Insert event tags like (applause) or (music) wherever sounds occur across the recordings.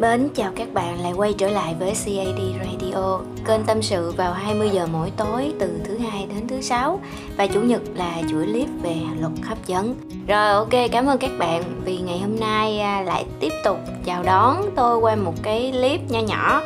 Mến chào các bạn lại quay trở lại với CAD Radio, kênh tâm sự vào 20 giờ mỗi tối từ thứ hai đến thứ sáu và chủ nhật là chuỗi clip về luật hấp dẫn. Rồi ok, cảm ơn các bạn vì ngày hôm nay à, lại tiếp tục chào đón tôi qua một cái clip nho nhỏ.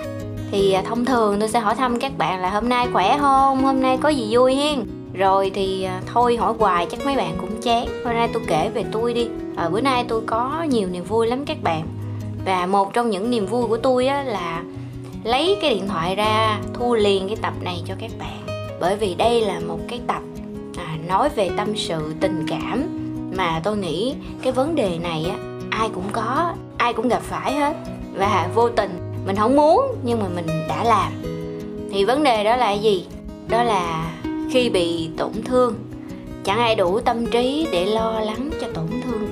Thì à, thông thường tôi sẽ hỏi thăm các bạn là hôm nay khỏe không, hôm nay có gì vui hiên. Rồi thì à, thôi hỏi hoài chắc mấy bạn cũng chán. Hôm nay tôi kể về tôi đi. À, bữa nay tôi có nhiều niềm vui lắm các bạn và một trong những niềm vui của tôi á, là lấy cái điện thoại ra thu liền cái tập này cho các bạn. Bởi vì đây là một cái tập à, nói về tâm sự tình cảm. Mà tôi nghĩ cái vấn đề này á ai cũng có ai cũng gặp phải hết. Và vô tình mình không muốn nhưng mà mình đã làm. Thì vấn đề đó là gì? Đó là khi bị tổn thương. Chẳng ai đủ tâm trí để lo lắng cho tổn thương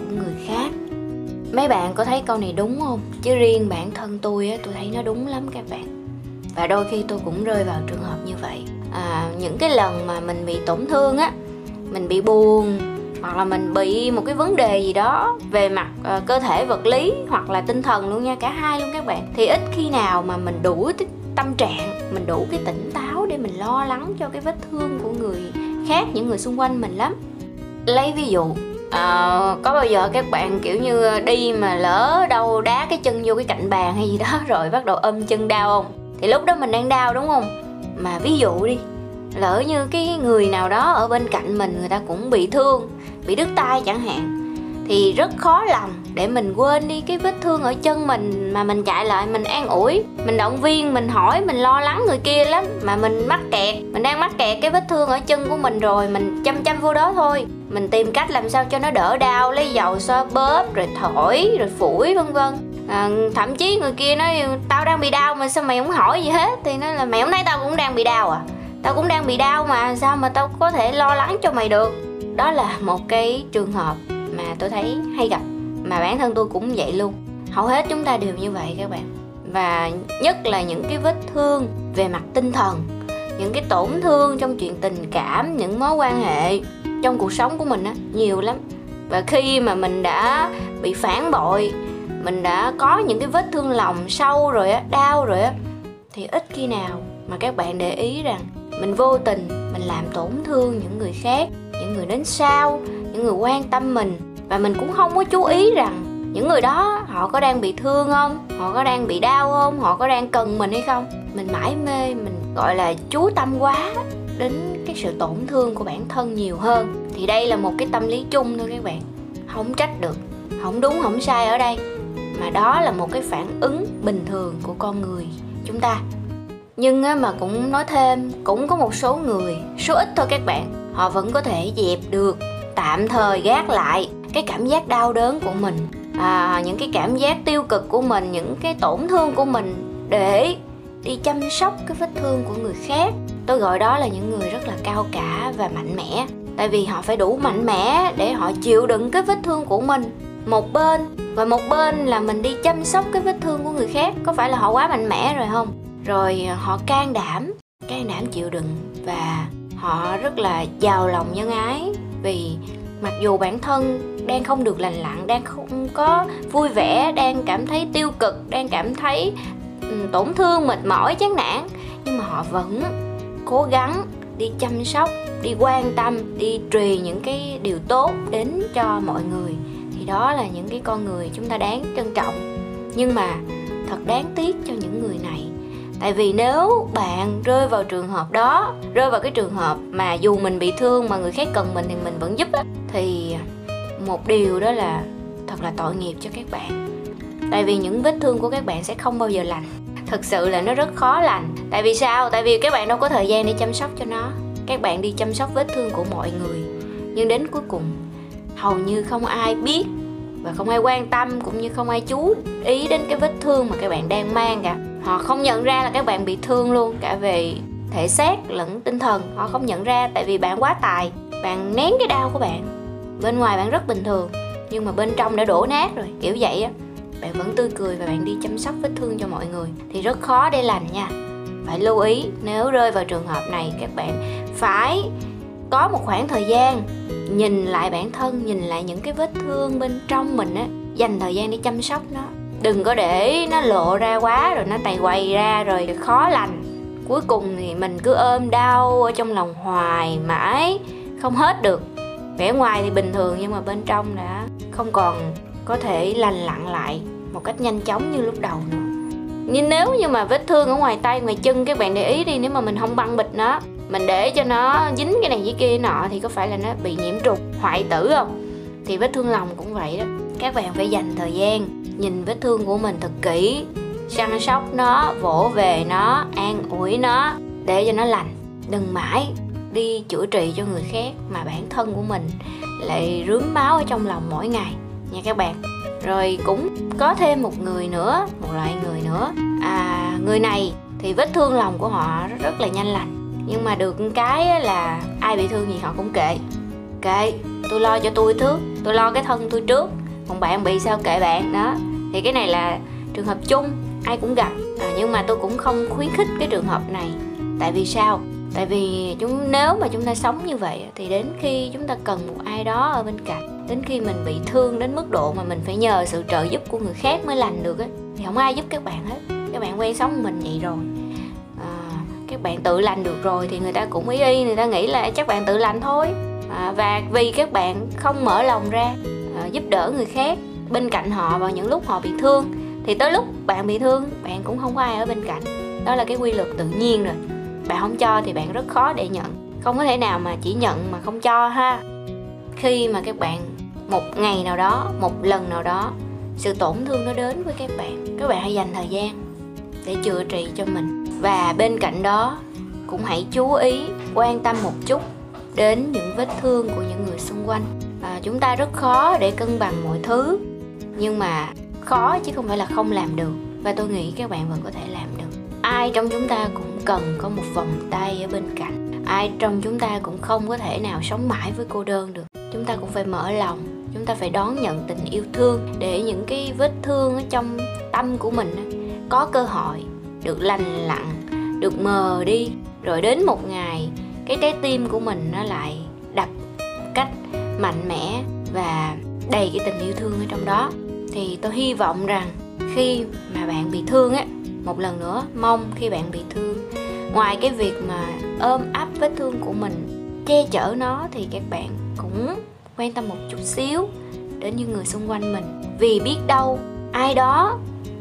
mấy bạn có thấy câu này đúng không? Chứ riêng bản thân tôi á tôi thấy nó đúng lắm các bạn. Và đôi khi tôi cũng rơi vào trường hợp như vậy. À, những cái lần mà mình bị tổn thương á mình bị buồn hoặc là mình bị một cái vấn đề gì đó về mặt uh, cơ thể vật lý hoặc là tinh thần luôn nha cả hai luôn các bạn thì ít khi nào mà mình đủ tâm trạng mình đủ cái tỉnh táo để mình lo lắng cho cái vết thương của người khác những người xung quanh mình lắm. Lấy ví dụ à, có bao giờ các bạn kiểu như đi mà lỡ đâu đá cái chân vô cái cạnh bàn hay gì đó (laughs) rồi bắt đầu âm chân đau không? Thì lúc đó mình đang đau đúng không? Mà ví dụ đi lỡ như cái người nào đó ở bên cạnh mình người ta cũng bị thương bị đứt tay chẳng hạn thì rất khó lòng để mình quên đi cái vết thương ở chân mình mà mình chạy lại mình an ủi mình động viên mình hỏi mình lo lắng người kia lắm mà mình mắc kẹt mình đang mắc kẹt cái vết thương ở chân của mình rồi mình chăm chăm vô đó thôi mình tìm cách làm sao cho nó đỡ đau lấy dầu xoa bóp rồi thổi rồi phủi vân vân. À, thậm chí người kia nói tao đang bị đau mà sao mày không hỏi gì hết? Thì nó là mày không thấy tao cũng đang bị đau à? Tao cũng đang bị đau mà sao mà tao có thể lo lắng cho mày được? Đó là một cái trường hợp mà tôi thấy hay gặp mà bản thân tôi cũng vậy luôn. Hầu hết chúng ta đều như vậy các bạn. Và nhất là những cái vết thương về mặt tinh thần những cái tổn thương trong chuyện tình cảm những mối quan hệ trong cuộc sống của mình á, nhiều lắm. Và khi mà mình đã bị phản bội, mình đã có những cái vết thương lòng sâu rồi á, đau rồi á, thì ít khi nào mà các bạn để ý rằng mình vô tình mình làm tổn thương những người khác, những người đến sau, những người quan tâm mình. Và mình cũng không có chú ý rằng những người đó họ có đang bị thương không, họ có đang bị đau không, họ có đang cần mình hay không. Mình mãi mê, mình gọi là chú tâm quá đến cái sự tổn thương của bản thân nhiều hơn. Thì đây là một cái tâm lý chung thôi các bạn. Không trách được không đúng không sai ở đây. Mà đó là một cái phản ứng bình thường của con người chúng ta. Nhưng mà cũng nói thêm cũng có một số người số ít thôi các bạn họ vẫn có thể dẹp được tạm thời gác lại cái cảm giác đau đớn của mình à, những cái cảm giác tiêu cực của mình những cái tổn thương của mình để đi chăm sóc cái vết thương của người khác. Tôi gọi đó là những người cao cả và mạnh mẽ. Tại vì họ phải đủ mạnh mẽ để họ chịu đựng cái vết thương của mình. Một bên, và một bên là mình đi chăm sóc cái vết thương của người khác. Có phải là họ quá mạnh mẽ rồi không? Rồi ờ, họ can đảm can đảm chịu đựng và họ rất là giàu lòng nhân ái. Vì mặc dù bản thân đang không được lành lặn, đang không có vui vẻ, đang cảm thấy tiêu cực, đang cảm thấy tổn thương, mệt mỏi, chán nản, nhưng mà họ vẫn cố gắng đi chăm sóc, đi quan tâm, đi truyền những cái điều tốt đến cho mọi người. Thì đó là những cái con người chúng ta đáng trân trọng. Nhưng mà thật đáng tiếc cho những người này. Tại vì nếu bạn rơi vào trường hợp đó, rơi vào cái trường hợp mà dù mình bị thương mà người khác cần mình thì mình vẫn giúp á, thì một điều đó là thật là tội nghiệp cho các bạn. Tại vì những vết thương của các bạn sẽ không bao giờ lành thực sự là nó rất khó lành. Tại vì sao? Tại vì các bạn đâu có thời gian để chăm sóc cho nó. Các bạn đi chăm sóc vết thương của mọi người. Nhưng đến cuối cùng, hầu như không ai biết và không ai quan tâm cũng như không ai chú ý đến cái vết thương mà các bạn đang mang cả. Họ không nhận ra là các bạn bị thương luôn, cả về thể xác lẫn tinh thần. Họ không nhận ra tại vì bạn quá tài, bạn nén cái đau của bạn. Bên ngoài bạn rất bình thường, nhưng mà bên trong đã đổ nát rồi, kiểu vậy á bạn vẫn tươi cười và bạn đi chăm sóc vết thương cho mọi người thì rất khó để lành nha. Phải lưu ý, nếu rơi vào trường hợp này, các bạn phải có một khoảng thời gian nhìn lại bản thân, nhìn lại những cái vết thương bên trong mình á, dành thời gian để chăm sóc nó. Đừng có để nó lộ ra quá rồi nó tày quay ra rồi khó lành. Cuối cùng thì mình cứ ôm đau ở trong lòng hoài mãi, không hết được. Vẻ ngoài thì bình thường nhưng mà bên trong đã không còn có thể lành lặn lại một cách nhanh chóng như lúc đầu. Nữa nhưng nếu như mà vết thương ở ngoài tay, ngoài chân, các bạn để ý đi, nếu mà mình không băng bịch nó, mình để cho nó dính cái này với kia nọ thì có phải là nó bị nhiễm trùng, hoại tử không? Thì vết thương lòng cũng vậy đó. Các bạn phải dành thời gian nhìn vết thương của mình thật kỹ, săn sóc nó, vỗ về nó, an ủi nó, để cho nó lành. Đừng mãi đi chữa trị cho người khác mà bản thân của mình lại rướm máu ở trong lòng mỗi ngày. Nha các bạn rồi cũng có thêm một người nữa một loại người nữa. À người này thì vết thương lòng của họ rất là nhanh lành. Nhưng mà được cái là ai bị thương gì họ cũng kệ. Kệ tôi lo cho tôi trước tôi lo cái thân tôi trước. Còn bạn bị sao kệ bạn đó. Thì cái này là trường hợp chung ai cũng gặp. À, nhưng mà tôi cũng không khuyến khích cái trường hợp này. Tại vì sao? Tại vì chúng nếu mà chúng ta sống như vậy thì đến khi chúng ta cần một ai đó ở bên cạnh đến khi mình bị thương đến mức độ mà mình phải nhờ sự trợ giúp của người khác mới lành được á thì không ai giúp các bạn hết. Các bạn quen sống mình vậy rồi. À, các bạn tự lành được rồi thì người ta cũng ý y người ta nghĩ là chắc bạn tự lành thôi. À, và vì các bạn không mở lòng ra à, giúp đỡ người khác bên cạnh họ vào những lúc họ bị thương thì tới lúc bạn bị thương bạn cũng không có ai ở bên cạnh. Đó là cái quy luật tự nhiên rồi. Bạn không cho thì bạn rất khó để nhận. Không có thể nào mà chỉ nhận mà không cho ha. Khi mà các bạn một ngày nào đó một lần nào đó sự tổn thương nó đến với các bạn. Các bạn hãy dành thời gian để chữa trị cho mình. Và bên cạnh đó cũng hãy chú ý quan tâm một chút đến những vết thương của những người xung quanh. À, chúng ta rất khó để cân bằng mọi thứ nhưng mà khó chứ không phải là không làm được. Và tôi nghĩ các bạn vẫn có thể làm được. Ai trong chúng ta cũng cần có một vòng tay ở bên cạnh. Ai trong chúng ta cũng không có thể nào sống mãi với cô đơn được. Chúng ta cũng phải mở lòng chúng ta phải đón nhận tình yêu thương để những cái vết thương ở trong tâm của mình có cơ hội được lành lặn, được mờ đi. Rồi đến một ngày, cái trái tim của mình nó lại đập cách mạnh mẽ và đầy cái tình yêu thương ở trong đó. Thì tôi hy vọng rằng khi mà bạn bị thương á, một lần nữa, mong khi bạn bị thương, ngoài cái việc mà ôm ấp vết thương của mình, che chở nó thì các bạn cũng quan tâm một chút xíu đến những người xung quanh mình. Vì biết đâu, ai đó,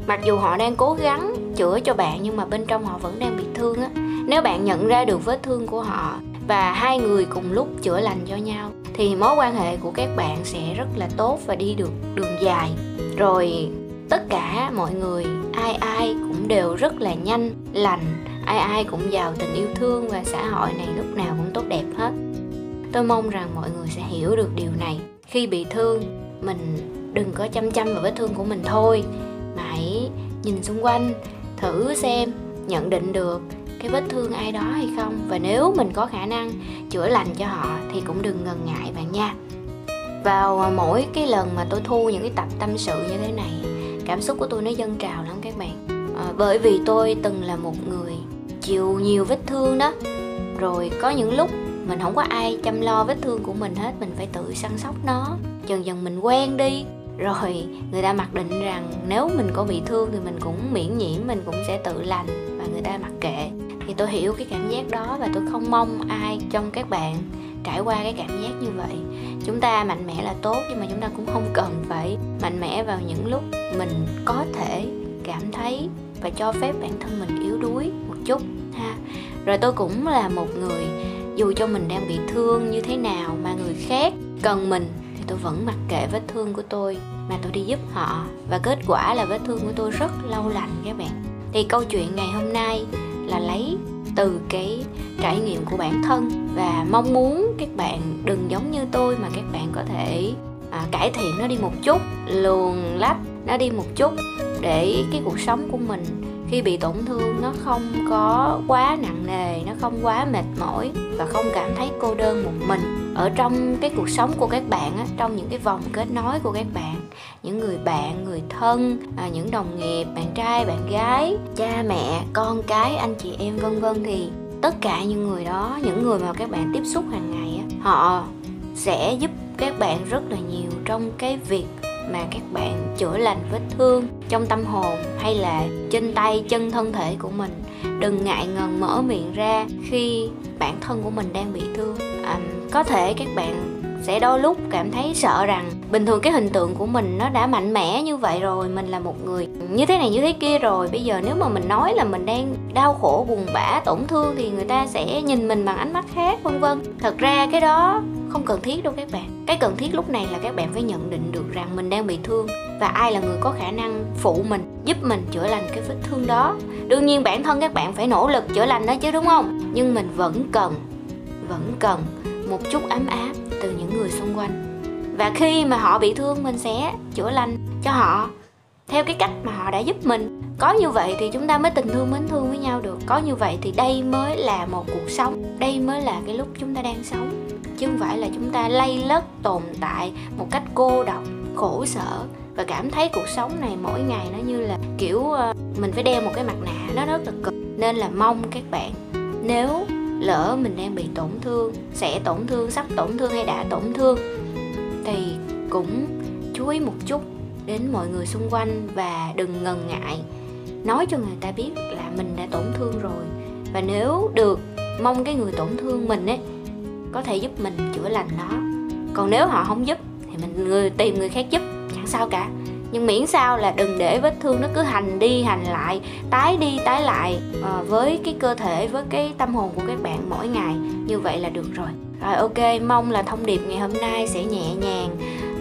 mặc dù họ đang cố gắng chữa cho bạn nhưng mà bên trong họ vẫn đang bị thương á. Nếu bạn nhận ra được vết thương của họ và hai người cùng lúc chữa lành cho nhau, thì mối quan hệ của các bạn sẽ rất là tốt và đi được đường dài. Rồi, tất cả mọi người, ai ai cũng đều rất là nhanh, lành. Ai ai cũng giàu tình yêu thương và xã hội này lúc nào cũng tốt đẹp hết tôi mong rằng mọi người sẽ hiểu được điều này. Khi bị thương mình đừng có chăm chăm vào vết thương của mình thôi. Mà hãy nhìn xung quanh thử xem nhận định được cái vết thương ai đó hay không. Và nếu mình có khả năng chữa lành cho họ thì cũng đừng ngần ngại bạn nha. Vào mỗi cái lần mà tôi thu những cái tập tâm sự như thế này cảm xúc của tôi nó dâng trào lắm các bạn. À, bởi vì tôi từng là một người chịu nhiều vết thương đó. Rồi có những lúc mình không có ai chăm lo vết thương của mình hết, mình phải tự săn sóc nó. Dần dần mình quen đi. Rồi người ta mặc định rằng nếu mình có bị thương thì mình cũng miễn nhiễm, mình cũng sẽ tự lành và người ta mặc kệ. Thì tôi hiểu cái cảm giác đó và tôi không mong ai trong các bạn trải qua cái cảm giác như vậy. Chúng ta mạnh mẽ là tốt nhưng mà chúng ta cũng không cần phải mạnh mẽ vào những lúc mình có thể cảm thấy và cho phép bản thân mình yếu đuối một chút, ha. Rồi tôi cũng là một người dù cho mình đang bị thương như thế nào mà người khác cần mình thì tôi vẫn mặc kệ vết thương của tôi. Mà tôi đi giúp họ và kết quả là vết thương của tôi rất lâu lành các bạn. Thì câu chuyện ngày hôm nay là lấy từ cái trải nghiệm của bản thân và mong muốn các bạn đừng giống như tôi mà các bạn có thể à, cải thiện nó đi một chút luồn lách nó đi một chút để cái cuộc sống của mình khi bị tổn thương nó không có quá nặng nề nó không quá mệt mỏi và không cảm thấy cô đơn một mình. Ở trong cái cuộc sống của các bạn á, trong những cái vòng kết nối của các bạn những người bạn người thân à, những đồng nghiệp bạn trai bạn gái cha mẹ con cái anh chị em vân vân thì tất cả những người đó những người mà các bạn tiếp xúc hàng ngày á, họ sẽ giúp các bạn rất là nhiều trong cái việc mà các bạn chữa lành vết thương trong tâm hồn hay là trên tay chân thân thể của mình. Đừng ngại ngần mở miệng ra khi bản thân của mình đang bị thương. À, có thể các bạn sẽ đôi lúc cảm thấy sợ rằng bình thường cái hình tượng của mình nó đã mạnh mẽ như vậy rồi mình là một người như thế này như thế kia rồi. Bây giờ nếu mà mình nói là mình đang đau khổ buồn bã tổn thương thì người ta sẽ nhìn mình bằng ánh mắt khác vân vân. Thật ra cái đó không cần thiết đâu các bạn. Cái cần thiết lúc này là các bạn phải nhận định được rằng mình đang bị thương và ai là người có khả năng phụ mình, giúp mình chữa lành cái vết thương đó. Đương nhiên bản thân các bạn phải nỗ lực chữa lành đó chứ, đúng không? Nhưng mình vẫn cần vẫn cần một chút ấm áp từ những người xung quanh. Và khi mà họ bị thương, mình sẽ chữa lành cho họ theo cái cách mà họ đã giúp mình. Có như vậy thì chúng ta mới tình thương mến thương với nhau được. Có như vậy thì đây mới là một cuộc sống. Đây mới là cái lúc chúng ta đang sống chứ không phải là chúng ta lay lất tồn tại một cách cô độc, khổ sở. Và cảm thấy cuộc sống này mỗi ngày nó như là kiểu ờ, mình phải đeo một cái mặt nạ, nó rất là cực. Nên là mong các bạn, nếu lỡ mình đang bị tổn thương, sẽ tổn thương, sắp tổn thương hay đã tổn thương, thì cũng chú ý một chút đến mọi người xung quanh và đừng ngần ngại nói cho người ta biết là mình đã tổn thương rồi. Và nếu được mong cái người tổn thương mình ấy có thể giúp mình chữa lành nó. Còn nếu họ không giúp thì mình người tìm người khác giúp chẳng sao cả. Nhưng miễn sao là đừng để vết thương nó cứ hành đi hành lại tái đi tái lại à, với cái cơ thể với cái tâm hồn của các bạn mỗi ngày. Như vậy là được rồi. Rồi ok mong là thông điệp ngày hôm nay sẽ nhẹ nhàng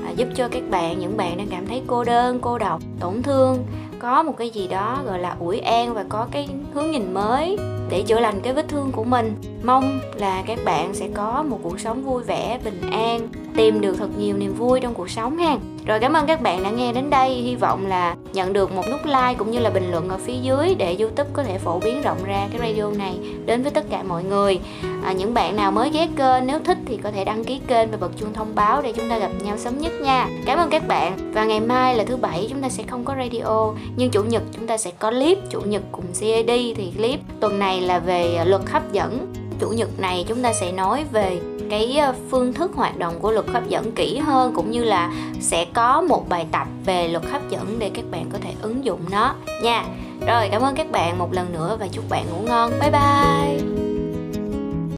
à, giúp cho các bạn những bạn đang cảm thấy cô đơn cô độc tổn thương có một cái gì đó gọi là ủi an và có cái hướng nhìn mới để chữa lành cái vết thương của mình mong là các bạn sẽ có một cuộc sống vui vẻ bình an tìm được thật nhiều niềm vui trong cuộc sống ha. Rồi cảm ơn các bạn đã nghe đến đây. Hy vọng là nhận được một nút like cũng như là bình luận ở phía dưới để youtube có thể phổ biến rộng ra cái radio này đến với tất cả mọi người. À, những bạn nào mới ghé kênh nếu thích thì có thể đăng ký kênh và bật chuông thông báo để chúng ta gặp nhau sớm nhất nha. Cảm ơn các bạn. Và ngày mai là thứ bảy chúng ta sẽ không có radio nhưng chủ nhật chúng ta sẽ có clip chủ nhật cùng CAD thì clip. Tuần này là về à, luật hấp dẫn chủ nhật này chúng ta sẽ nói về cái ờ, phương thức hoạt động của luật hấp dẫn kỹ hơn, cũng như là sẽ có một bài tập về luật hấp dẫn để các bạn có thể ứng dụng nó nha. Rồi, cảm ơn các bạn một lần nữa và chúc bạn ngủ ngon. Bye bye!